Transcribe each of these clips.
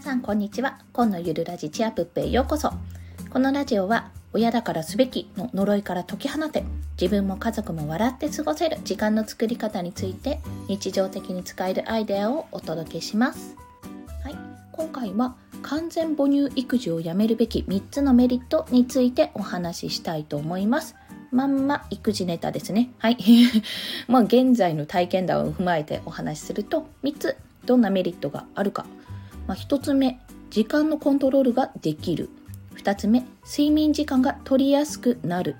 皆さんこんにちは今のゆるラジチアプップへようこそこのラジオは親だからすべきの呪いから解き放て自分も家族も笑って過ごせる時間の作り方について日常的に使えるアイデアをお届けしますはい今回は完全母乳育児をやめるべき3つのメリットについてお話ししたいと思いますまんま育児ネタですね。はい。まあ現在の体験談を踏まえてお話しすると3つどんなメリットがあるか。まあ、1つ目、時間のコントロールができる。2つ目、睡眠時間が取りやすくなる。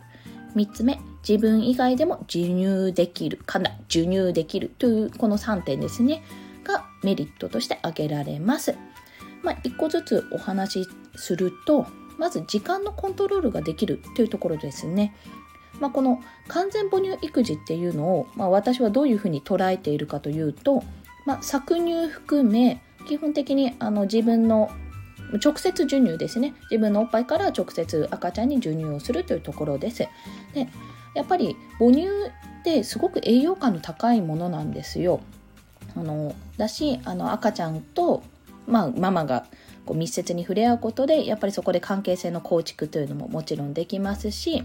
3つ目、自分以外でも授乳できる。かな、授乳できるというこの3点ですね。がメリットとして挙げられます。まあ、1個ずつお話しすると、まず時間のコントロールができるというところですね。まあ、この完全母乳育児っていうのを、まあ、私はどういうふうに捉えているかというと、ま、搾乳含め基本的にあの自分の直接授乳ですね。自分のおっぱいから直接赤ちゃんに授乳をするというところです。でやっぱり母乳ってすごく栄養価の高いものなんですよ。あのだしあの赤ちゃんと、まあ、ママがこう密接に触れ合うことでやっぱりそこで関係性の構築というのももちろんできますし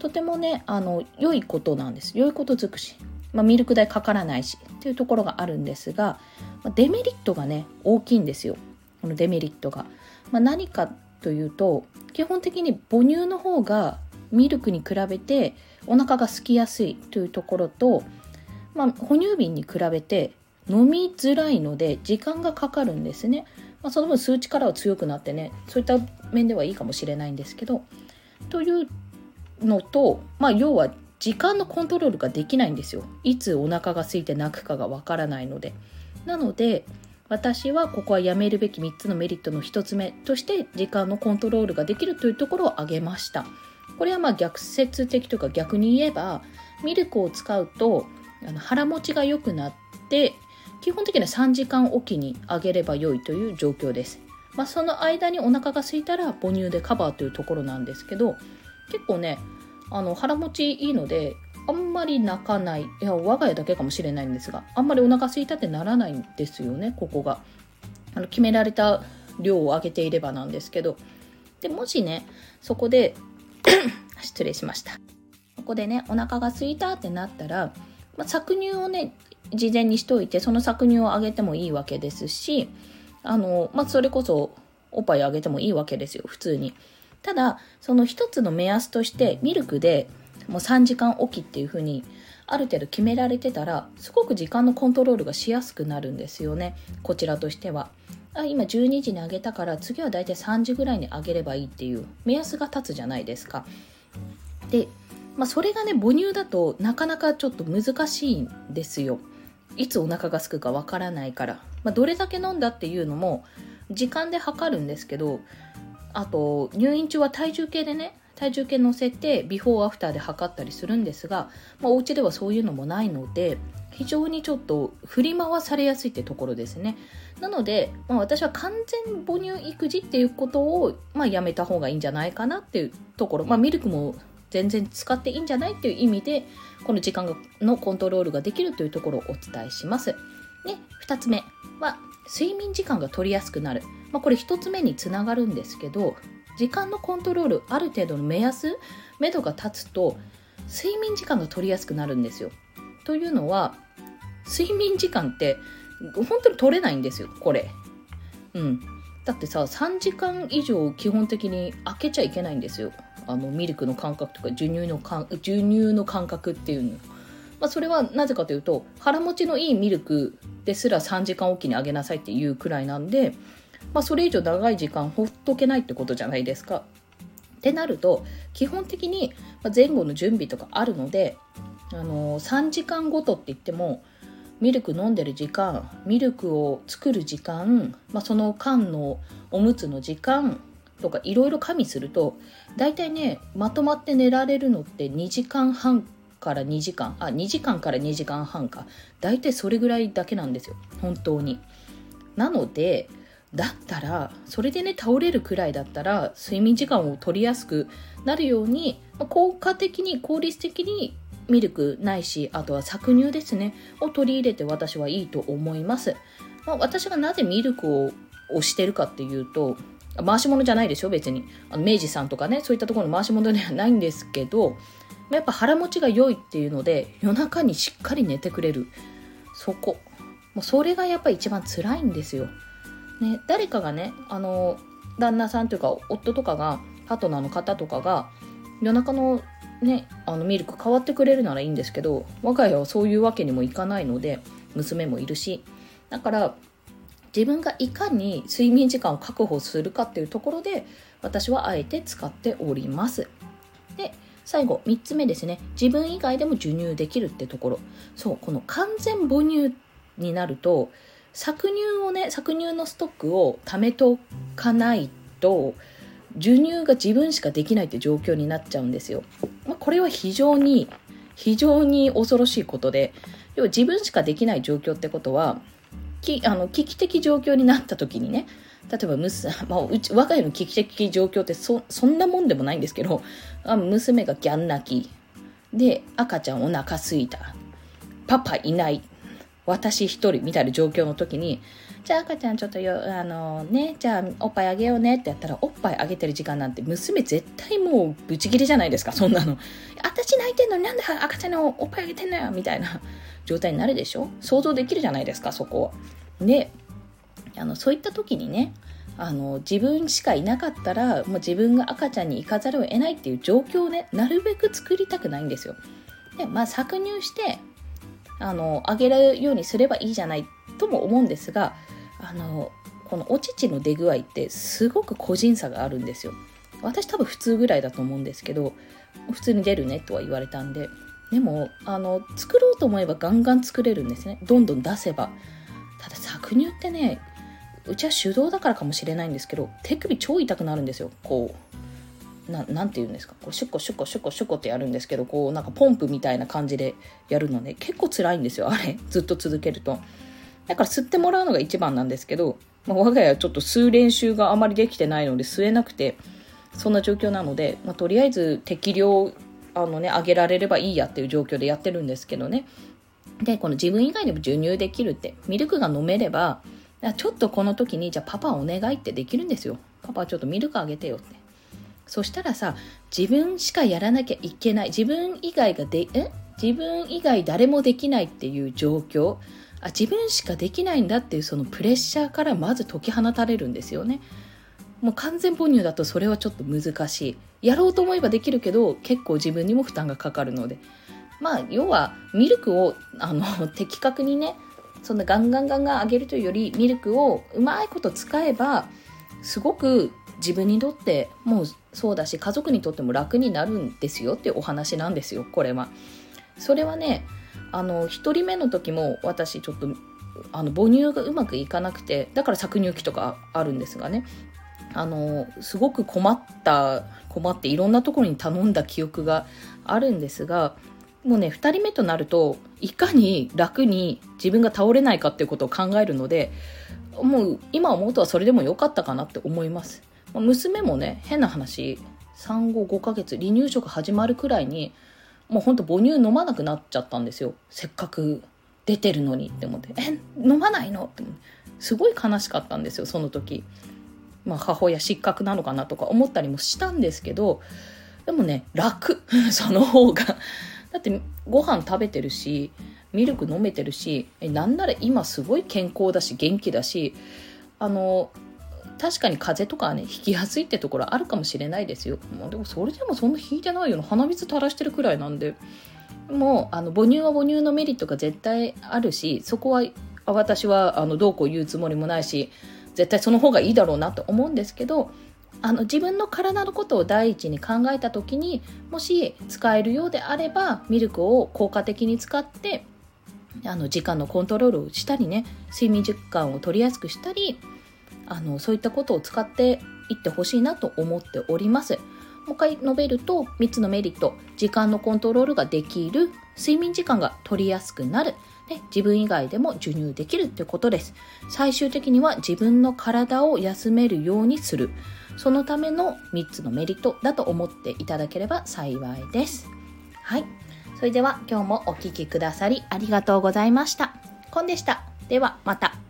とてもねあの良いことなんです。良いこと尽くし、まあ、ミルク代かからないしっていうところがあるんですがデメリットがね大きいんですよ。このデメリットが、まあ、何かというと基本的に母乳の方がミルクに比べてお腹が空きやすいというところと、まあ、哺乳瓶に比べて飲みづらいので時間がかかるんですね、まあ、その分数値からは強くなってねそういった面ではいいかもしれないんですけどというのと、まあ、要は時間のコントロールができないんですよ。いつお腹が空いて泣くかがわからないので。なので私はここはやめるべき3つのメリットの1つ目として時間のコントロールができるというところを挙げました。これはまあ逆説的とか逆に言えばミルクを使うとあの腹持ちが良くなって基本的には3時間おきにあげれば良いという状況です、まあ、その間にお腹が空いたら母乳でカバーというところなんですけど結構ねあの腹持ちいいのであんまり泣かないいや我が家だけかもしれないんですがあんまりお腹空いたってならないんですよねここが。あの決められた量をあげていればなんですけどでもしねそこで 失礼しました。ここでねお腹が空いたってなったら、まあ、搾乳をね事前にしといてその搾乳をあげてもいいわけですしあの、まあ、それこそおっぱいあげてもいいわけですよ普通に。ただその一つの目安としてミルクでもう3時間おきっていう風にある程度決められてたらすごく時間のコントロールがしやすくなるんですよね。こちらとしては。あ今12時にあげたから次はだいたい3時ぐらいにあげればいいっていう目安が立つじゃないですか。で、まあ、それがね母乳だとなかなかちょっと難しいんですよ。いつお腹がすくかわからないから、まあ、どれだけ飲んだっていうのも時間で測るんですけどあと入院中は体重計でね体重計乗せてビフォーアフターで測ったりするんですが、まあ、お家ではそういうのもないので非常にちょっと振り回されやすいってところですね。なので、まあ、私は完全母乳育児っていうことを、まあ、やめた方がいいんじゃないかなっていうところ、まあ、ミルクも全然使っていいんじゃないっていう意味でこの時間のコントロールができるというところをお伝えします。で2つ目は睡眠時間が取りやすくなる。まあ、これ1つ目につながるんですけど時間のコントロールある程度の目安目処が立つと睡眠時間が取りやすくなるんですよ。というのは睡眠時間って本当に取れないんですよこれ。うん。だってさ3時間以上基本的に開けちゃいけないんですよ。あのミルクの感覚とか授乳のか授乳の感覚っていうの。まあ、それはなぜかというと腹持ちのいいミルクですら3時間おきにあげなさいっていうくらいなんでまあ、それ以上長い時間ほっとけないってことじゃないですか。ってなると基本的に前後の準備とかあるので、あのー、3時間ごとって言ってもミルク飲んでる時間ミルクを作る時間、まあ、その間のおむつの時間とかいろいろ加味すると大体ねまとまって寝られるのって2時間半から2時間あ2時間から2時間半か大体それぐらいだけなんですよ本当に。なのでだったらそれでね倒れるくらいだったら睡眠時間を取りやすくなるように効果的に効率的にミルクないしあとは搾乳ですねを取り入れて私はいいと思います、まあ、私がなぜミルクををしてるかっていうと回し物じゃないでしょ別に。あの明治さんとかねそういったところの回し物ではないんですけどやっぱ腹持ちが良いっていうので夜中にしっかり寝てくれる。そこ。もうそれがやっぱ一番辛いんですよ、ね、誰かがねあの旦那さんというか夫とかがパートナーの方とかが夜中のねあのミルク変わってくれるならいいんですけど我が家はそういうわけにもいかないので娘もいるしだから自分がいかに睡眠時間を確保するかっていうところで私はあえて使っております。で最後3つ目ですね。自分以外でも授乳できるってところ。そうこの完全母乳になると搾乳をね搾乳のストックを貯めとかないと授乳が自分しかできないって状況になっちゃうんですよ。まあ、これは非常に非常に恐ろしいことで要は自分しかできない状況ってことはきあの危機的状況になった時にね例えば娘、まあ、うち我が家の危機的状況ってそそんなもんでもないんですけど娘がギャン泣きで赤ちゃんお腹すいたパパいない私一人みたいな状況の時にじゃあ赤ちゃんちょっとよあのねじゃあおっぱいあげようねってやったらおっぱいあげてる時間なんて娘絶対もうブチギレじゃないですかそんなの。私泣いてんのになんで赤ちゃんのおっぱいあげてんのよみたいな状態になるでしょ？想像できるじゃないですかそこであのそういった時にねあの自分しかいなかったらもう自分が赤ちゃんに行かざるを得ないっていう状況をねなるべく作りたくないんですよ。でまあ搾乳してあのあげるようにすればいいじゃないとも思うんですがあのこのお乳の出具合ってすごく個人差があるんですよ。私多分普通ぐらいだと思うんですけど普通に出るねとは言われたんで。でもあの作ろうと思えばガンガン作れるんですね。どんどん出せば。ただ搾乳ってねうちは手動だからかもしれないんですけど手首超痛くなるんですよ。こう。ななんて言うんですか？こうシュッコシュッコシュッコシュコってやるんですけどこうなんかポンプみたいな感じでやるので結構辛いんですよあれ。ずっと続けると。だから吸ってもらうのが一番なんですけど、まあ、我が家はちょっと吸う練習があまりできてないので吸えなくてそんな状況なので、まあ、とりあえず適量あのね上げられればいいやっていう状況でやってるんですけどね。でこの自分以外でも授乳できるってミルクが飲めればちょっとこの時にじゃあパパお願いってできるんですよ。パパちょっとミルクあげてよって。そしたらさ自分しかやらなきゃいけない自分以外がでえ？自分以外誰もできないっていう状況。あ自分しかできないんだっていうそのプレッシャーからまず解き放たれるんですよね。もう完全母乳だとそれはちょっと難しい。やろうと思えばできるけど結構自分にも負担がかかるので。まあ要はミルクをあの 的確にねそんなガンガンガンガン上げるというよりミルクをうまいこと使えばすごく自分にとってもうそうだし家族にとっても楽になるんですよってお話なんですよこれは。それはねあの1人目の時も私ちょっとあの母乳がうまくいかなくてだから搾乳期とかあるんですがねあのすごく困った困っていろんなところに頼んだ記憶があるんですがもうね2人目となるといかに楽に自分が倒れないかっていうことを考えるのでもう今思うとはそれでも良かったかなって思います。娘もね変な話産後5ヶ月離乳食始まるくらいにもうほんと母乳飲まなくなっちゃったんですよせっかく出てるのにって思って「え飲まないの?」ってすごい悲しかったんですよその時。まあ、母親失格なのかなとか思ったりもしたんですけどでもね楽 その方がだってご飯食べてるしミルク飲めてるしえなんなら今すごい健康だし元気だしあの確かに風邪とかね引きやすいってところあるかもしれないですよ、まあ、でもそれでもそんな引いてないよな。鼻水垂らしてるくらいなんで。もうあの母乳は母乳のメリットが絶対あるしそこは私はあのどうこう言うつもりもないし絶対その方がいいだろうなと思うんですけどあの自分の体のことを第一に考えた時にもし使えるようであればミルクを効果的に使ってあの時間のコントロールをしたりね睡眠時間を取りやすくしたりあのそういったことを使っていってほしいなと思っております。もう一回述べると3つのメリット時間のコントロールができる睡眠時間が取りやすくなる。で自分以外でも授乳できるってことです。最終的には自分の体を休めるようにする。そのための3つのメリットだと思っていただければ幸いです。はい。それでは今日もお聴きくださりありがとうございました。コンでした。ではまた。